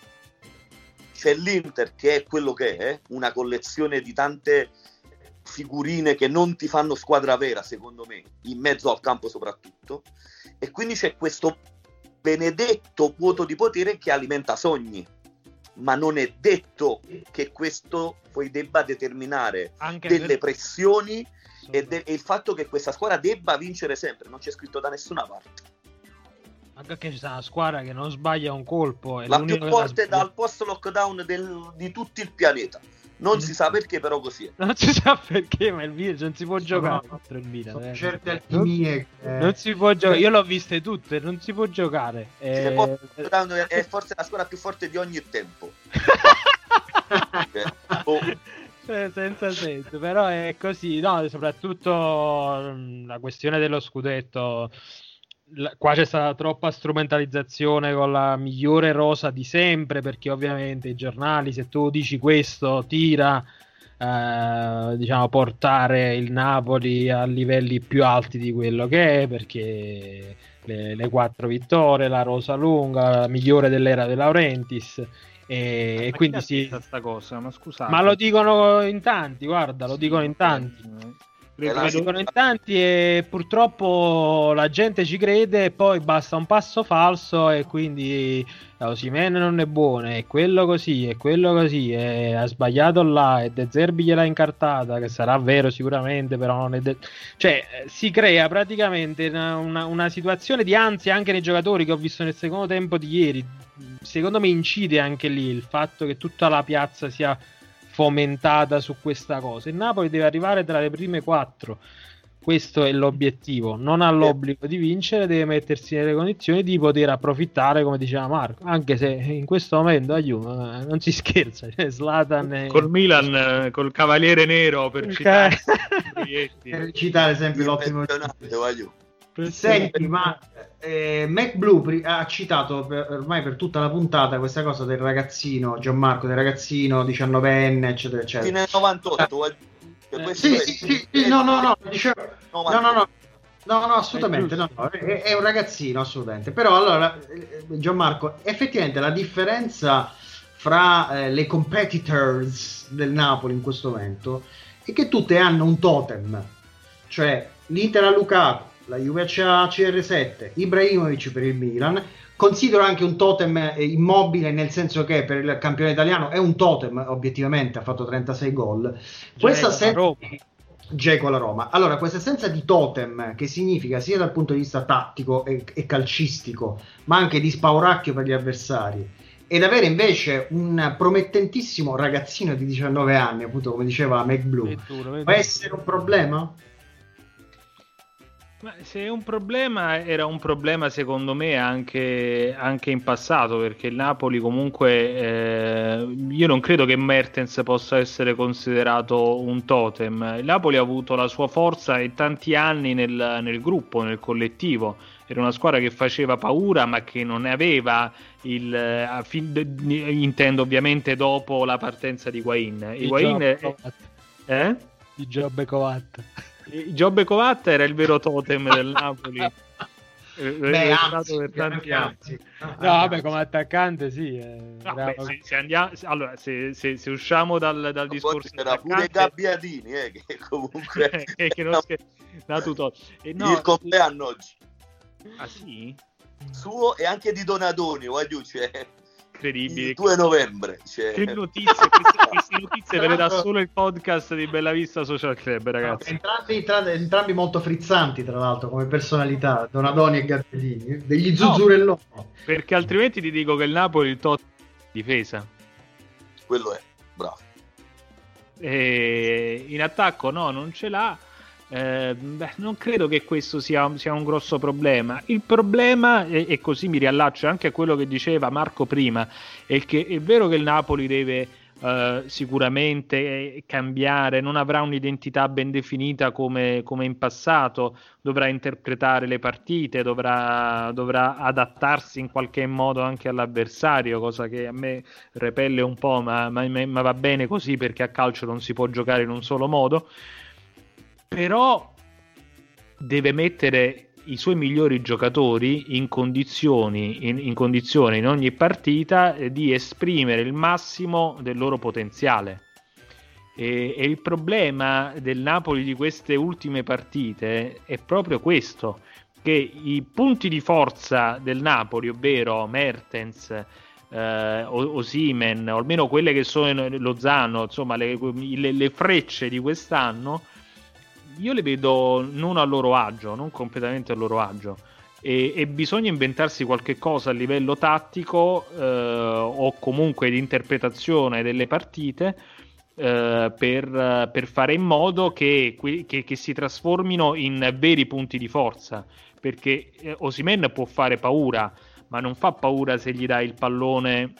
C'è l'Inter che è quello che è, una collezione di tante figurine che non ti fanno squadra vera, secondo me, in mezzo al campo soprattutto. E quindi c'è questo benedetto vuoto di potere che alimenta sogni. Ma non è detto che questo poi debba determinare Anche delle per... pressioni e, de- e il fatto che questa squadra debba vincere sempre, non c'è scritto da nessuna parte. Anche che c'è una squadra che non sbaglia un colpo. È la più forte dal post lockdown del, di tutto il pianeta. Non si sa perché, però così è. Non si sa perché, ma il Milan non si può giocare contro il Milan. Eh. Certe alchimie. Non, non si può giocare. Io l'ho viste tutte, non si può giocare. Eh... È forse la squadra più forte di ogni tempo. eh, oh senza senso, però è così, no, soprattutto mm, la questione dello scudetto. Qua c'è stata troppa strumentalizzazione con la migliore rosa di sempre, perché ovviamente i giornali, se tu dici questo, tira eh, diciamo portare il Napoli a livelli più alti di quello che è, perché le, le quattro vittorie, la rosa lunga, la migliore dell'era De Laurentiis e, e quindi sì. Cosa? Ma, ma lo dicono in tanti, guarda, lo dicono in tanti. Lo dicono in tanti e purtroppo la gente ci crede e poi basta un passo falso e quindi Osimene non è buono, è quello così, è quello così, è, ha sbagliato là e De Zerbi gliel'ha incartata, che sarà vero sicuramente, però non è... De... Cioè, si crea praticamente una, una, una situazione di ansia anche nei giocatori che ho visto nel secondo tempo di ieri, secondo me incide anche lì il fatto che tutta la piazza sia fomentata su questa cosa. Il Napoli deve arrivare tra le prime quattro. Questo è l'obiettivo. Non ha l'obbligo di vincere, deve mettersi nelle condizioni di poter approfittare, come diceva Marco. Anche se in questo momento aiuto, eh, non si scherza. Cioè, Zlatan è... Col Milan, eh, col Cavaliere Nero per citare, per citare sempre l'ottimo. Senti, ma eh, Mac Blue ha citato per, ormai per tutta la puntata questa cosa del ragazzino Gianmarco, del ragazzino 19enne, eccetera, eccetera. Fine 98, eh, sì, sì, sì, sì, no, no, no, dicevo, no, no, no, No, no, assolutamente, no, no, è, è, un ragazzino, assolutamente. Però allora, eh, Gianmarco, effettivamente la differenza fra eh, le competitors del Napoli in questo momento è che tutte hanno un totem, cioè l'Inter a Lukaku, la Juve a CR7, Ibrahimovic per il Milan, considero anche un totem eh, immobile nel senso che per il campione italiano è un totem obiettivamente ha fatto 36 gol. Questa senza Geco alla Roma. Allora questa assenza di totem che significa sia dal punto di vista tattico e, e calcistico ma anche di spauracchio per gli avversari ed avere invece un promettentissimo ragazzino di 19 anni appunto come diceva Meg Blue può essere un problema? Ma se è un problema, era un problema secondo me anche, anche in passato, perché il Napoli comunque, eh, io non credo che Mertens possa essere considerato un totem. Il Napoli ha avuto la sua forza in tanti anni nel, nel gruppo, nel collettivo. Era una squadra che faceva paura, ma che non aveva il. intendo ovviamente dopo la partenza di Guain. Eh? Di Giobbe Coat. Giobbe Covatt era il vero totem del Napoli. Eh, beh, anzi, per tanti anzi. No, vabbè, come attaccante sì. No, beh, se, se, andiamo, allora, se, se, se usciamo dal, dal discorso... C'era pure Gabbiadini, eh, che comunque... che non scher- no, tutto. E no, il compleanno oggi. Ah sì? Suo e anche di Donadoni, voglio cioè incredibili. Il 2 novembre. Cioè... Che notizie, queste, queste notizie ve le dà solo il podcast di Bella Vista Social Club, ragazzi. Entrambi, tra, entrambi molto frizzanti, tra l'altro, come personalità, Donadoni e Gattellini, degli zuzzurelloni. No, perché altrimenti ti dico che il Napoli il tot difesa. Quello è, bravo. E in attacco no, non ce l'ha eh, beh, non credo che questo sia, sia, un grosso problema. Il problema, e, e, così mi riallaccio anche a quello che diceva Marco prima, è che è vero che il Napoli deve eh, sicuramente eh, cambiare, non avrà un'identità ben definita come, come in passato, dovrà interpretare le partite, dovrà, dovrà, adattarsi in qualche modo anche all'avversario, cosa che a me repelle un po', ma, ma, ma va bene così perché a calcio non si può giocare in un solo modo però deve mettere i suoi migliori giocatori in condizioni, in, in, condizione in ogni partita eh, di esprimere il massimo del loro potenziale. E, e, il problema del Napoli di queste ultime partite è proprio questo, che i punti di forza del Napoli, ovvero Mertens, eh, Osimen, o almeno quelle che sono Lozano, insomma le, le, le frecce di quest'anno, io le vedo non a loro agio, non completamente a loro agio. E, e bisogna inventarsi qualche cosa a livello tattico eh, o comunque di interpretazione delle partite eh, per, per, fare in modo che, che, che, si trasformino in veri punti di forza. Perché eh, Osimen può fare paura, ma non fa paura se gli dai il pallone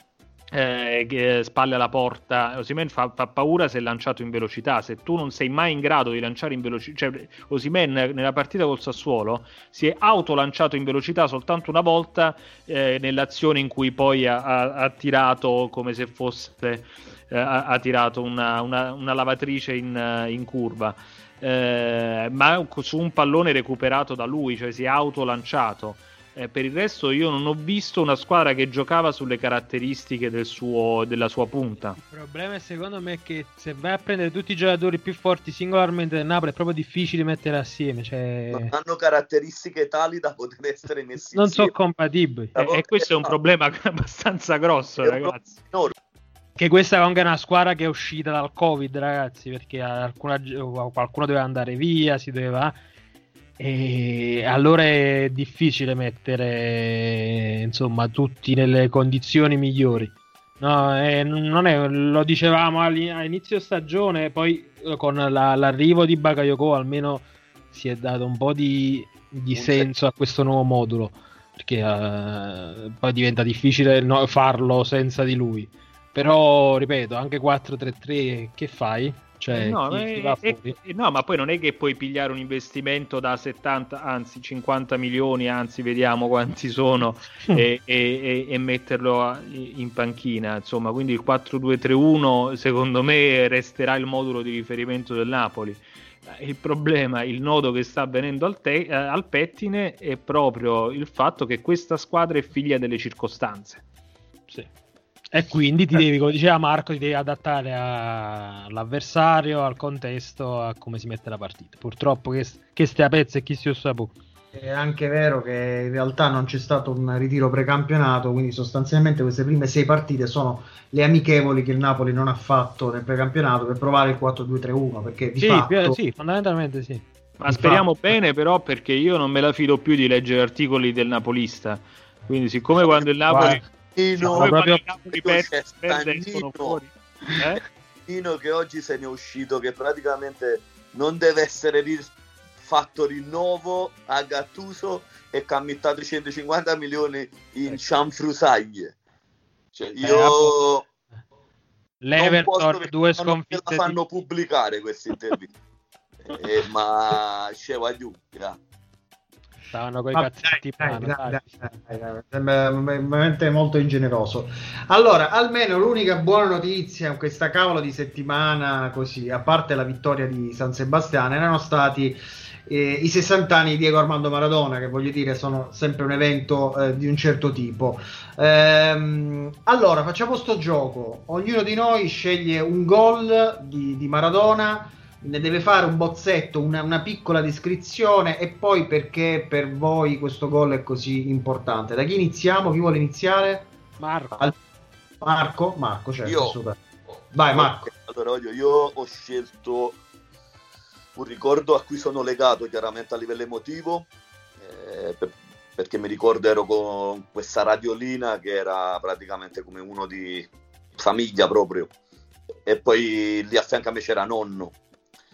eh, spalle alla porta. Osimen fa, fa, paura se lanciato in velocità. Se tu non sei mai in grado di lanciare in velocità, cioè Osimen nella partita col Sassuolo si è autolanciato in velocità soltanto una volta eh, nell'azione in cui poi ha, ha, ha tirato come se fosse eh, ha, ha, tirato una, una, una lavatrice in, in curva. Eh, ma su un pallone recuperato da lui, cioè si è autolanciato. Eh, per il resto io non ho visto una squadra che giocava sulle caratteristiche del suo, della sua punta. Il problema è secondo me che se vai a prendere tutti i giocatori più forti singolarmente del Napoli è proprio difficile mettere assieme. Cioè... Non hanno caratteristiche tali da poter essere messi Non sono compatibili. E, e, questo è un problema abbastanza grosso, ragazzi. Che questa è anche una squadra che è uscita dal Covid, ragazzi, perché alcuna, qualcuno doveva andare via, si doveva e allora è difficile mettere insomma tutti nelle condizioni migliori. No, eh, non è, lo dicevamo all'inizio stagione, poi eh, con la, l'arrivo di Bakayoko almeno si è dato un po' di, di senso a questo nuovo modulo, perché uh, poi diventa difficile no, farlo senza di lui. Però, ripeto, anche 4-3-3 che fai? Cioè, no, chi, chi è, è, no, ma poi non è che puoi pigliare un investimento da 70, anzi 50 milioni, anzi vediamo quanti sono, e, e, e, metterlo in panchina. Insomma, quindi il 4-2-3-1 secondo me resterà il modulo di riferimento del Napoli. il problema, il nodo che sta avvenendo al, te- eh, al pettine è proprio il fatto che questa squadra è figlia delle circostanze. Sì. E quindi ti devi, come diceva Marco, ti devi adattare a... all'avversario, al contesto, a come si mette la partita. Purtroppo che, che stia a pezzo e chi si ossapu. È anche vero che in realtà non c'è stato un ritiro precampionato, quindi sostanzialmente queste prime sei partite sono le amichevoli che il Napoli non ha fatto nel precampionato per provare il 4-2-3-1. Perché di sì, fatto... sì, fondamentalmente sì. Ma speriamo fatto... bene, però, perché io non me la fido più di leggere articoli del Napolista. Quindi, siccome quando il Napoli, siccome proprio... il Napoli perde, perde escono fuori. Eh? Nino che oggi se ne è uscito, che praticamente non deve essere fatto rinnovo a Gattuso e che ha mettato 150 milioni in cianfrusaglie. Cioè, eh, io L'Everton due sconfitte non la fanno pubblicare queste interviste. eh, ma sceva giù, Stavano con i cazzetti Sembra veramente molto ingeneroso. Allora, almeno l'unica buona notizia in questa cavolo di settimana, così, a parte la vittoria di San Sebastiano, erano stati eh, i 60 anni di Diego Armando Maradona, che voglio dire sono sempre un evento eh, di un certo tipo. Ehm, allora, facciamo sto gioco. Ognuno di noi sceglie un gol di, di Maradona, ne deve fare un bozzetto, una, una, piccola descrizione e poi perché per voi questo gol è così importante. Da chi iniziamo? Chi vuole iniziare? Marco. Al... Marco? Marco, certo. Io. Vai, Marco. Allora, io ho scelto un ricordo a cui sono legato chiaramente a livello emotivo, eh, per, perché mi ricordo ero con questa radiolina che era praticamente come uno di famiglia proprio, e poi lì a fianco a me c'era nonno.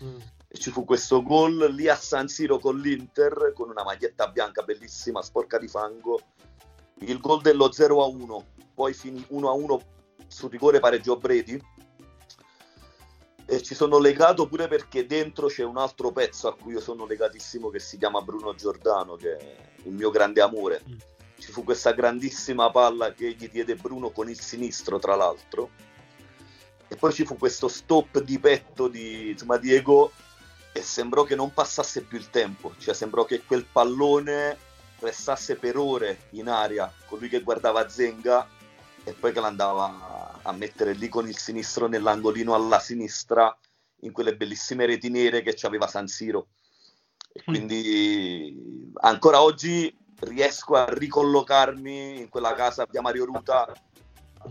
Mm. Ci fu questo gol lì a San Siro con l'Inter, con una maglietta bianca bellissima, sporca di fango. Il gol dello 0 a 1, poi finì 1 a 1 sul rigore pareggio Bredi e ci sono legato pure perché dentro c'è un altro pezzo a cui io sono legatissimo che si chiama Bruno Giordano, che è il mio grande amore. Mm. Ci fu questa grandissima palla che gli diede Bruno con il sinistro, tra l'altro. Poi ci fu questo stop di petto di insomma, Diego e sembrò che non passasse più il tempo, cioè sembrò che quel pallone restasse per ore in aria, colui che guardava Zenga e poi che l'andava a mettere lì con il sinistro nell'angolino alla sinistra in quelle bellissime reti nere che aveva San Siro. E quindi ancora oggi riesco a ricollocarmi in quella casa via Mario Ruta,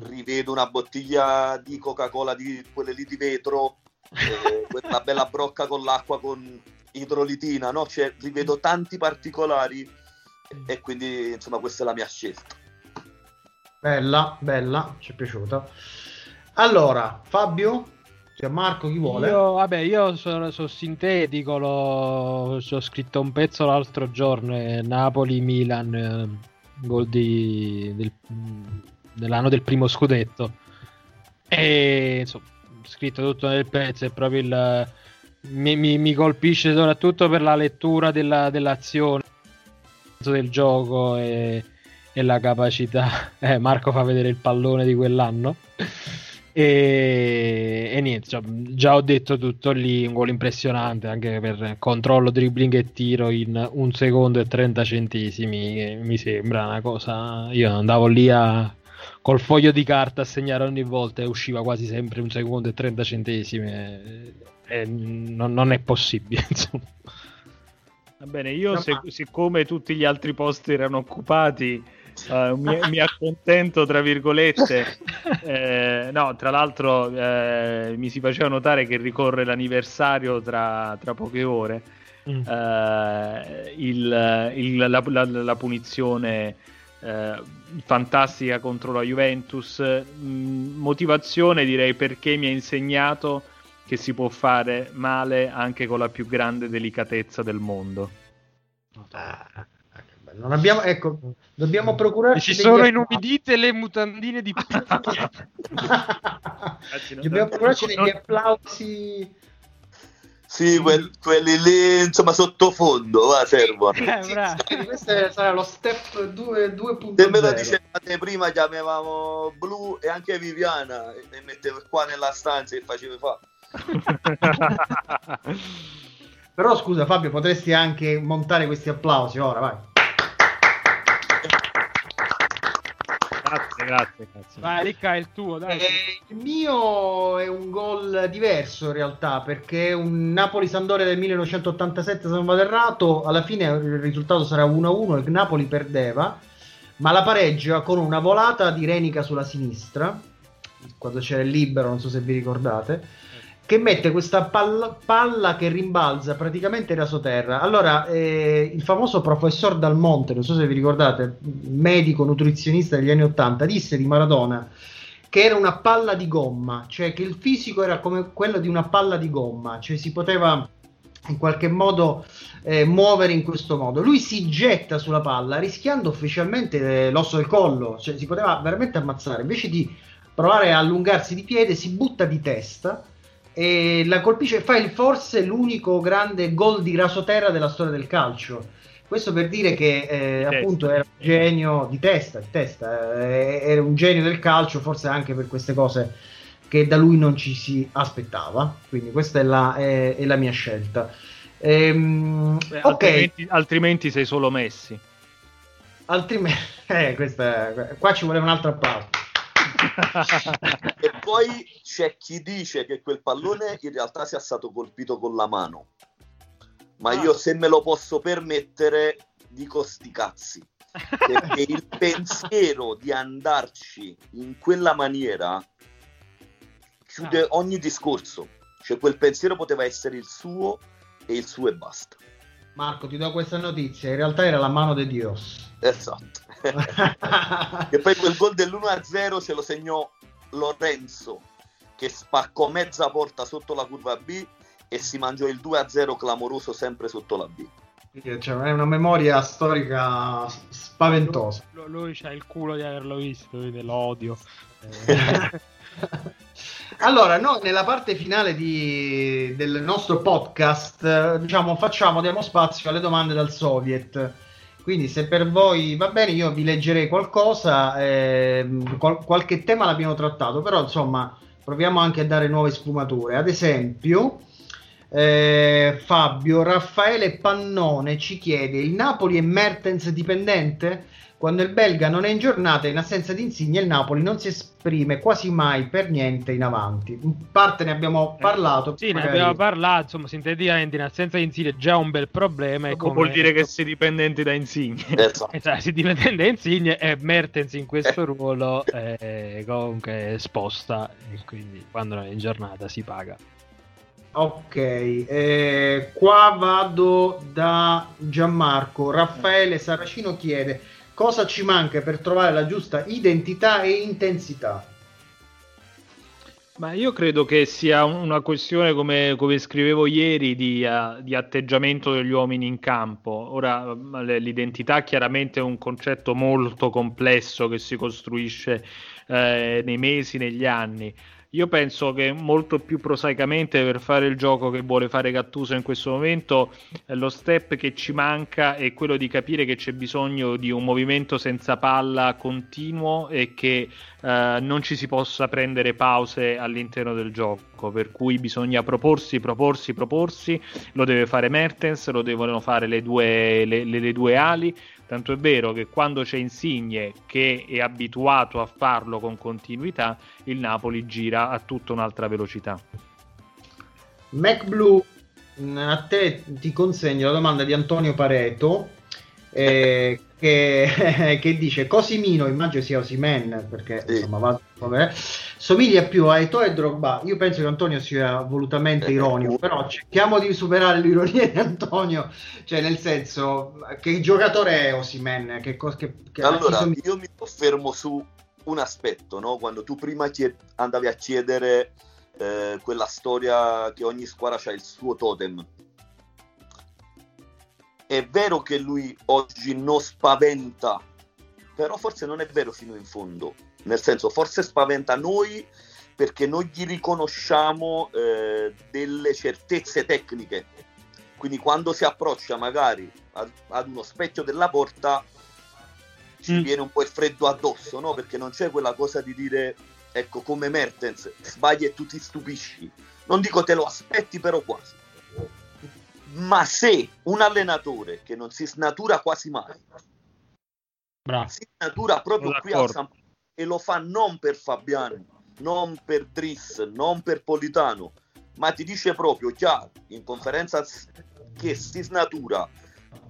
rivedo una bottiglia di Coca-Cola di quelle lì di vetro, eh, quella bella brocca con l'acqua con idrolitina, no? Cioè, rivedo tanti particolari e quindi insomma questa è la mia scelta. Bella, bella, ci è piaciuta. Allora, Fabio, cioè Marco, chi vuole? Io, vabbè, io sono, sono sintetico, l'ho, ho scritto un pezzo l'altro giorno, Napoli-Milan, eh, gol di, del, dell'anno del primo scudetto. E insomma, scritto tutto nel pezzo, è proprio il... Mi, mi, mi colpisce soprattutto per la lettura della, dell'azione del gioco e e la capacità. Eh, Marco fa vedere il pallone di quell'anno. E, e niente, cioè, già ho detto tutto lì, un gol impressionante anche per controllo, dribbling e tiro in un secondo e 30 centesimi, mi sembra una cosa... Io andavo lì a, col foglio di carta a segnare ogni volta e usciva quasi sempre un secondo e 30 centesimi e, e non, non, è possibile, insomma. Va bene, io se, siccome tutti gli altri posti erano occupati Uh, mi, mi, accontento tra virgolette eh, no tra l'altro eh, mi si faceva notare che ricorre l'anniversario tra, tra poche ore mm. uh, il, il, la, la, la, punizione uh, fantastica contro la Juventus mm, motivazione direi perché mi ha insegnato che si può fare male anche con la più grande delicatezza del mondo ah non abbiamo, ecco, dobbiamo procurarci. Ci sono inumidite le mutandine di Dobbiamo procurarci degli applausi. Sì, quel, quelli lì, insomma, sottofondo, va, servono. Eh, questo sarà lo step 2.0. Se me lo dicevate prima, chiamavamo Blu e anche Viviana e mettevo qua nella stanza e facevo fa. Però scusa Fabio, potresti anche montare questi applausi ora, vai. Grazie, grazie, grazie. Vai, Ricca, è il tuo, dai. Eh, il mio è un gol diverso in realtà, perché è un Napoli-Sandoria del 1987, se non vado errato, alla fine il risultato sarà 1-1, il Napoli perdeva, ma la pareggia con una volata di Renica sulla sinistra, quando c'era il libero, non so se vi ricordate, che mette questa palla, palla che rimbalza praticamente rasoterra. Allora, eh, il famoso professor Dalmonte, non so se vi ricordate, medico nutrizionista degli anni 80, disse di Maradona che era una palla di gomma, cioè che il fisico era come quello di una palla di gomma, cioè si poteva in qualche modo eh, muovere in questo modo. Lui si getta sulla palla rischiando ufficialmente eh, l'osso del collo, cioè si poteva veramente ammazzare, invece di provare a allungarsi di piede si butta di testa e la colpisce, fa il, forse l'unico grande gol di rasoterra della storia del calcio. Questo per dire che eh, appunto era un genio di testa, di testa eh, era un genio del calcio, forse anche per queste cose che da lui non ci si aspettava. Quindi questa è la, è, è la mia scelta. Ehm, Beh, okay. altrimenti, altrimenti, sei solo Messi. Altrimenti, eh, questa, qua ci vuole un'altra parte. E poi c'è chi dice che quel pallone in realtà sia stato colpito con la mano. Ma ah. io se me lo posso permettere dico sti cazzi. Perché il pensiero di andarci in quella maniera chiude ah. ogni discorso. Cioè quel pensiero poteva essere il suo e il suo e basta. Marco, ti do questa notizia. In realtà era la mano di Dios. Esatto. e poi quel gol dell'1-0 ce lo segnò Lorenzo che spaccò mezza porta sotto la curva B e si mangiò il 2-0 clamoroso sempre sotto la B. Cioè, è una memoria storica spaventosa. Lui, lui c'ha il culo di averlo visto, quindi l'odio. allora, noi nella parte finale di, del nostro podcast, diciamo, facciamo, diamo spazio alle domande dal Soviet. Quindi se per voi va bene io vi leggerei qualcosa, eh, qual- qualche tema l'abbiamo trattato, però insomma proviamo anche a dare nuove sfumature. Ad esempio, eh, Fabio Raffaele Pannone ci chiede: il Napoli è Mertens dipendente? Quando il belga non è in giornata in assenza di Insigne, il Napoli non si esprime quasi mai per niente in avanti. In parte ne abbiamo eh, parlato. Eh, sì, magari... ne abbiamo parlato. Insomma, sinteticamente, in assenza di Insigne è già un bel problema. Come... Vuol dire che sei dipendente da Insigne. Esatto. esatto, sei dipendente da Insigne e Mertens in questo ruolo è comunque sposta. E quindi quando non è in giornata si paga. Ok, eh, qua vado da Gianmarco. Raffaele Saracino chiede cosa ci manca per trovare la giusta identità e intensità? Ma io credo che sia una questione, come, come scrivevo ieri, di, uh, di, atteggiamento degli uomini in campo. Ora, l'identità chiaramente è un concetto molto complesso che si costruisce eh, nei mesi, negli anni. Io penso che molto più prosaicamente per fare il gioco che vuole fare Gattuso in questo momento, eh, lo step che ci manca è quello di capire che c'è bisogno di un movimento senza palla continuo e che eh, non ci si possa prendere pause all'interno del gioco, per cui bisogna proporsi, proporsi, proporsi, lo deve fare Mertens, lo devono fare le due, le, le, le due ali, Tanto è vero che quando c'è Insigne che è abituato a farlo con continuità, il Napoli gira a tutta un'altra velocità. MacBlue, a te ti consegno la domanda di Antonio Pareto. Eh, che, che, dice Cosimino, immagino sia Osimen perché sì. insomma va, vabbè, somiglia più a Eto e Drogba. Io penso che Antonio sia volutamente ironico, però cerchiamo di superare l'ironia di Antonio, cioè nel senso che giocatore è Osimen? Che, che, che allora, somiglia... io mi soffermo su un aspetto, no? quando tu prima chied- andavi a chiedere eh, quella storia che ogni squadra ha il suo totem è vero che lui oggi non spaventa, però forse non è vero fino in fondo, nel senso forse spaventa noi perché noi gli riconosciamo eh, delle certezze tecniche. Quindi quando si approccia magari ad, ad uno specchio della porta ci mm. viene un po' il freddo addosso, no? Perché non c'è quella cosa di dire, ecco, come Mertens, sbagli e tu ti stupisci. Non dico te lo aspetti, però quasi Ma se un allenatore che non si snatura quasi mai, Bravo. si snatura proprio qui a d'accordo. San e lo fa non per Fabiani, non per Tris, non per Politano, ma ti dice proprio chiaro in conferenza che si snatura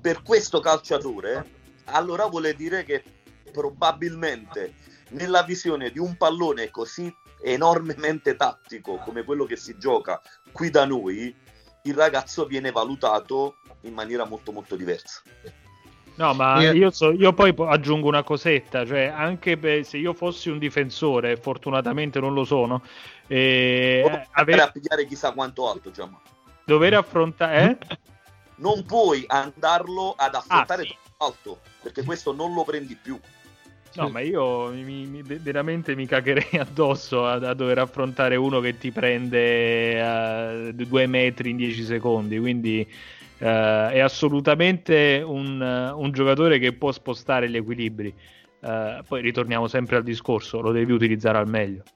per questo calciatore, allora vuole dire che probabilmente nella visione di un pallone così enormemente tattico come quello che si gioca qui da noi, il ragazzo viene valutato in maniera molto molto diversa. No, ma Io- io, so- io poi po- aggiungo una cosetta, cioè anche per- se io fossi un difensore, fortunatamente non lo sono, eh, Non puoi ave- andare a pigliare chissà quanto alto, Giamma. dover affrontare... Eh? Non puoi andarlo ad affrontare Ah, sì. alto, perché questo non lo prendi più. No, ma io mi- mi- veramente mi cagherei addosso a, a dover affrontare uno che ti prende a due metri in 10 secondi. Quindi eh, è assolutamente un, un giocatore che può spostare gli equilibri. Eh, poi ritorniamo sempre al discorso: lo devi utilizzare al meglio.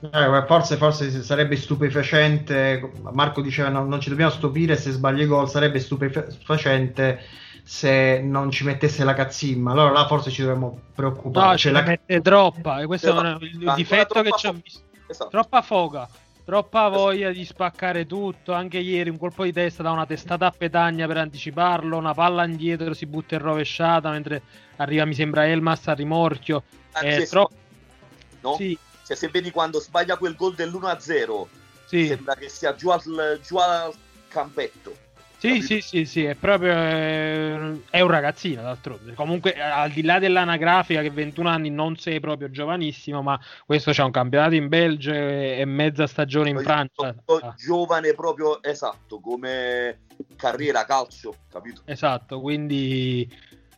Eh, forse, forse sarebbe stupefacente. Marco diceva: no, non ci dobbiamo stupire se sbaglia i gol. Sarebbe stupefacente se non ci mettesse la cazzimma. Allora là forse ci dovremmo preoccupare. No, Cioè, ce la mette troppa. E questo è Esatto. un- il, difetto che c'ha fo- visto. Esatto. Troppa foga, troppa voglia di spaccare tutto. Anche ieri un colpo di testa da una testata a petagna per anticiparlo. Una palla indietro si butta in rovesciata mentre arriva, mi sembra, Elmas a rimorchio. Anche È se- troppo. no? Sì, Cioè, se vedi quando sbaglia quel gol dell'1-0, sì. sembra che sia giù al, giù al campetto. Sì, sì, sì, sì, è proprio eh, è un ragazzino d'altronde. Comunque, eh, al di là dell'anagrafica che 21 anni non sei proprio giovanissimo, ma questo c'è un campionato in Belgio e, mezza stagione in Francia. Ah, Giovane proprio esatto, come carriera calcio, capito? esatto, quindi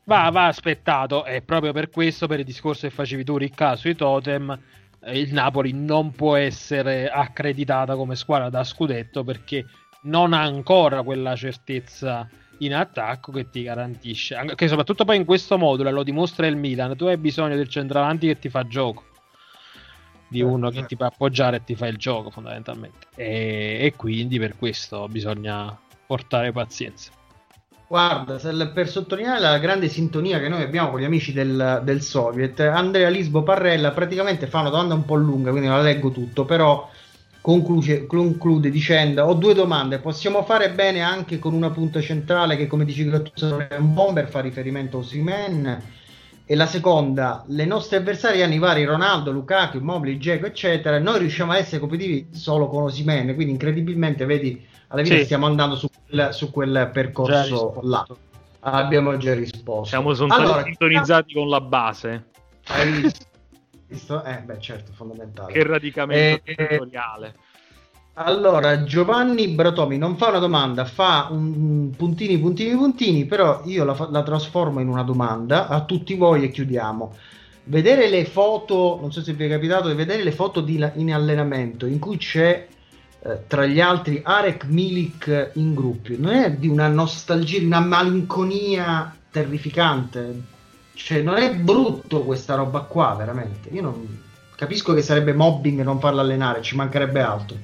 va, va aspettato e proprio per questo, per il discorso che facevi tu, Ricca, sui totem, eh, il Napoli non può essere accreditata come squadra da scudetto perché non ha ancora quella certezza in attacco che ti garantisce. Che soprattutto poi in questo modulo lo dimostra il Milan. Tu hai bisogno del centravanti che ti fa gioco. Di Certo, uno che certo. ti può appoggiare e ti fa il gioco fondamentalmente. E, e quindi per questo bisogna portare pazienza. Guarda, per sottolineare la grande sintonia che noi abbiamo con gli amici del, del Soviet, Andrea Lisbo Parrella praticamente fa una domanda un po' lunga, quindi non la leggo tutto, però conclude, conclude dicendo ho due domande, possiamo fare bene anche con una punta centrale che come dici Gattuso è un bomber, fa riferimento a Osimhen e la seconda, le nostre i vari Ronaldo, Lukaku, Immobile, Dzeko eccetera, noi riusciamo a essere competitivi solo con Osimhen, quindi incredibilmente vedi alla fine Sì. stiamo andando su quel, su quel percorso là. Abbiamo già risposto. Siamo Allora, sintonizzati con la base. Hai visto? Visto? Eh, beh, certo, fondamentale. Che radicamento Eh, territoriale. Allora, Giovanni Bratomi non fa una domanda, fa un puntini, puntini, puntini, però io la, la trasformo in una domanda a tutti voi e chiudiamo. Vedere le foto, non so se vi è capitato di vedere le foto di in allenamento in cui c'è eh, tra gli altri Arek Milik in gruppi, non è di una nostalgia, di una malinconia terrificante? Cioè, non è brutto questa roba qua, veramente. Io non capisco che sarebbe mobbing non farla allenare, ci mancherebbe altro.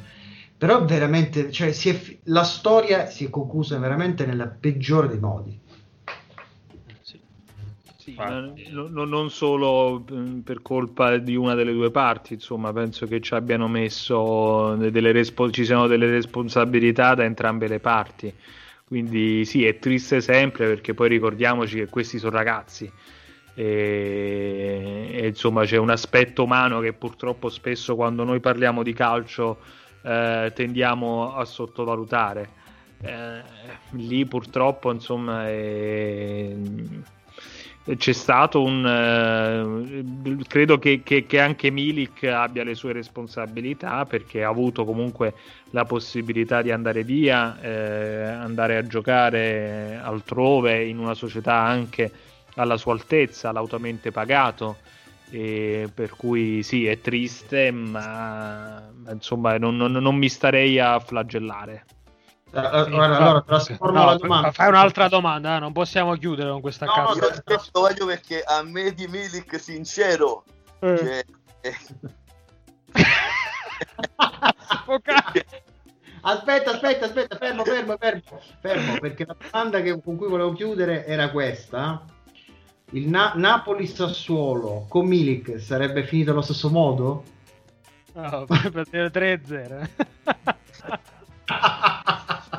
Però veramente, cioè, si è la storia si è conclusa veramente nella peggiore dei modi. Sì. Sì, ma no- no- non solo mm, per colpa di una delle due parti, insomma, penso che ci abbiano messo respo- ci siano delle responsabilità da entrambe le parti. Quindi sì, è triste sempre perché poi ricordiamoci che questi sono ragazzi e, e, insomma c'è un aspetto umano che purtroppo spesso quando noi parliamo di calcio eh, tendiamo a sottovalutare. Eh, lì purtroppo insomma è- c'è stato un eh, credo che, che- che anche Milik abbia le sue responsabilità perché ha avuto comunque la possibilità di andare via eh, andare a giocare altrove in una società anche alla sua altezza lautamente pagato e per cui sì è triste ma ma, insomma non, non- non mi starei a flagellare Allora, Sì, allora, allora, trasformo no, la domanda. Fai un'altra domanda, eh, non possiamo chiudere con questa No, cazzo. Io aspetto voglio perché a me di Milik sincero Eh. cioè, eh, Ok. Aspetta, aspetta, aspetta, fermo, fermo, fermo, fermo, perché la domanda che, con cui volevo chiudere era questa. Il Na- Napoli-Sassuolo con Milik sarebbe finito allo stesso modo? No, per 3-0.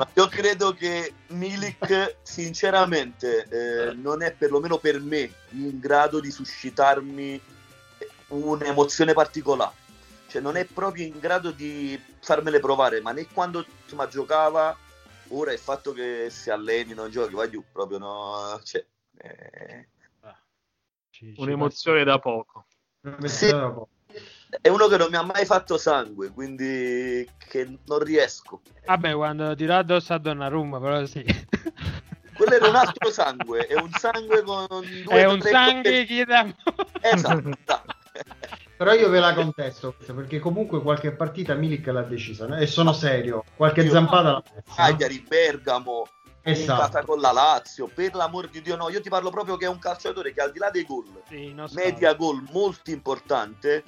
Io credo che Milik, sinceramente, eh, non è perlomeno per me in grado di suscitarmi un'emozione particolare. Cioè, non è proprio in grado di farmele provare, ma né quando insomma, giocava, ora il fatto che si alleni, non giochi, va giù, proprio no. Cioè, eh... Un'emozione da poco. Sì, è uno che non mi ha mai fatto sangue, quindi che non riesco. Vabbè, quando tirò addosso a Donnarumma, però sì. Quello era un altro sangue, è un sangue con due È un sangue che dà... Esatto. Però io ve la contesto perché comunque qualche partita Milik l'ha decisa no? e sono serio. Qualche io, zampata l'ha messa. Cagliari, Bergamo, esatto. con la Lazio. Per l'amor di Dio, no, io ti parlo proprio che è un calciatore che al di là dei gol, sì, media gol molto importante,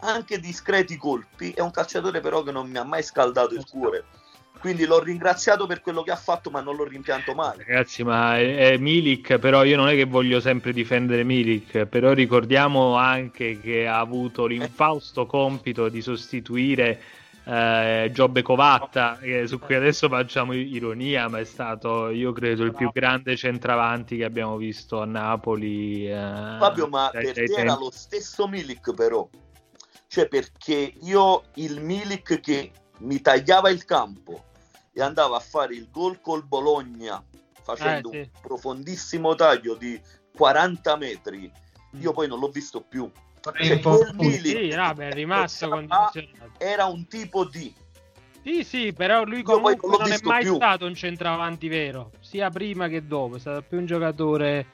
anche discreti colpi. È un calciatore però che non mi ha mai scaldato il cuore. Quindi l'ho ringraziato per quello che ha fatto, ma non l'ho rimpianto mai. Ragazzi, ma è, è Milik, però io non è che voglio sempre difendere Milik, però ricordiamo anche che ha avuto l'infausto compito di sostituire eh, Giobbe Covatta, eh, su cui adesso facciamo ironia, ma è stato, io credo, il più grande centravanti che abbiamo visto a Napoli. Eh, Fabio, ma per te era lo stesso Milik, però. Cioè, perché io il Milik che mi tagliava il campo e andava a fare il gol col Bologna facendo Eh, sì. un profondissimo taglio di 40 metri. Io Mm. poi non l'ho visto più. Sì, no, beh, è rimasto Ah, condizionato. era un tipo di Sì, sì, però lui comunque non l'ho non, è mai più. stato un centravanti vero, sia prima che dopo, è stato più un giocatore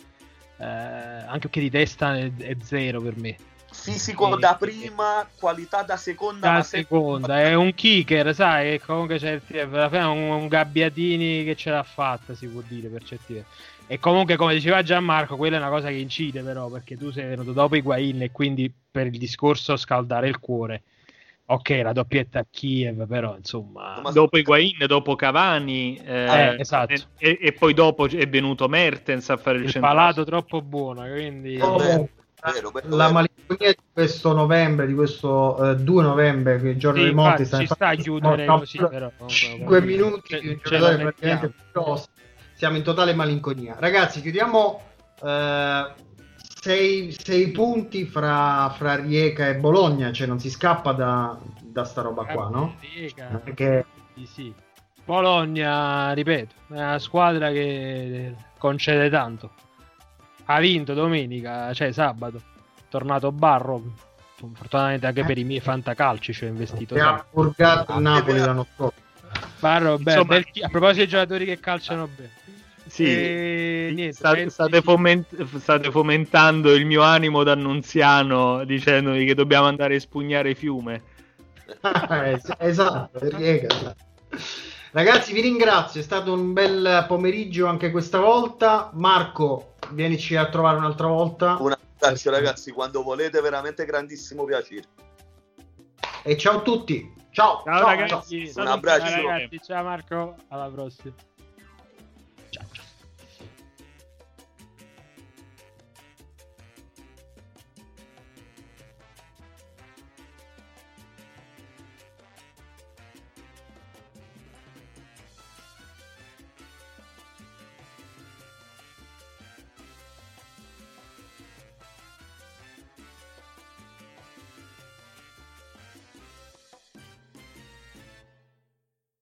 eh, anche perché di testa è, è zero per me. fisico Sì. da prima, qualità da seconda, Da sempre- seconda, è un kicker, sai, che comunque certi, alla fine è un, un Gabbiatini che ce l'ha fatta, si può dire per certi versi. E comunque, come diceva Gianmarco, quella è una cosa che incide però, perché tu sei venuto dopo Higuain e quindi per il discorso scaldare il cuore. Ok, la doppietta a Kiev, però insomma... Ma- Dopo Higuain, dopo Cavani, eh, Eh, esatto. e, e poi dopo è venuto Mertens a fare il, il centrale. palato troppo buono, quindi... Oh, vero, vero, la malinconia di questo novembre, di questo eh, 2 novembre, che il giorno Sì, dei morti infatti, ci sta a chiudere no, così, però. 5 minuti di un giocatore praticamente grosso. Siamo in totale malinconia. Ragazzi, chiudiamo eh, sei, sei punti fra, fra Rieca e Bologna, cioè non si scappa da, da sta roba qua, no? Riega, Perché sì, sì. Bologna, ripeto, è una squadra che concede tanto. Ha vinto domenica, cioè sabato. Tornato Barro. Fortunatamente anche per i miei fantacalci ci ho investito. ha tanto. purgato il Napoli l'anno scorso. Barro, beh, Insomma- bel chi- a proposito dei giocatori che calciano bene. Sì, E niente, sta- pensi- state, foment- state fomentando il mio animo d'annunziano dicendomi che dobbiamo andare a espugnare fiume. Eh, esatto, Riega. Ragazzi, vi ringrazio, è stato un bel pomeriggio anche questa volta. Marco, vienici a trovare un'altra volta. Un abbraccio ragazzi, quando volete, veramente grandissimo piacere. E ciao a tutti. Ciao, Ciao, ciao, ragazzi, ciao. Un abbraccio. Ciao, ragazzi, ciao Marco, alla prossima.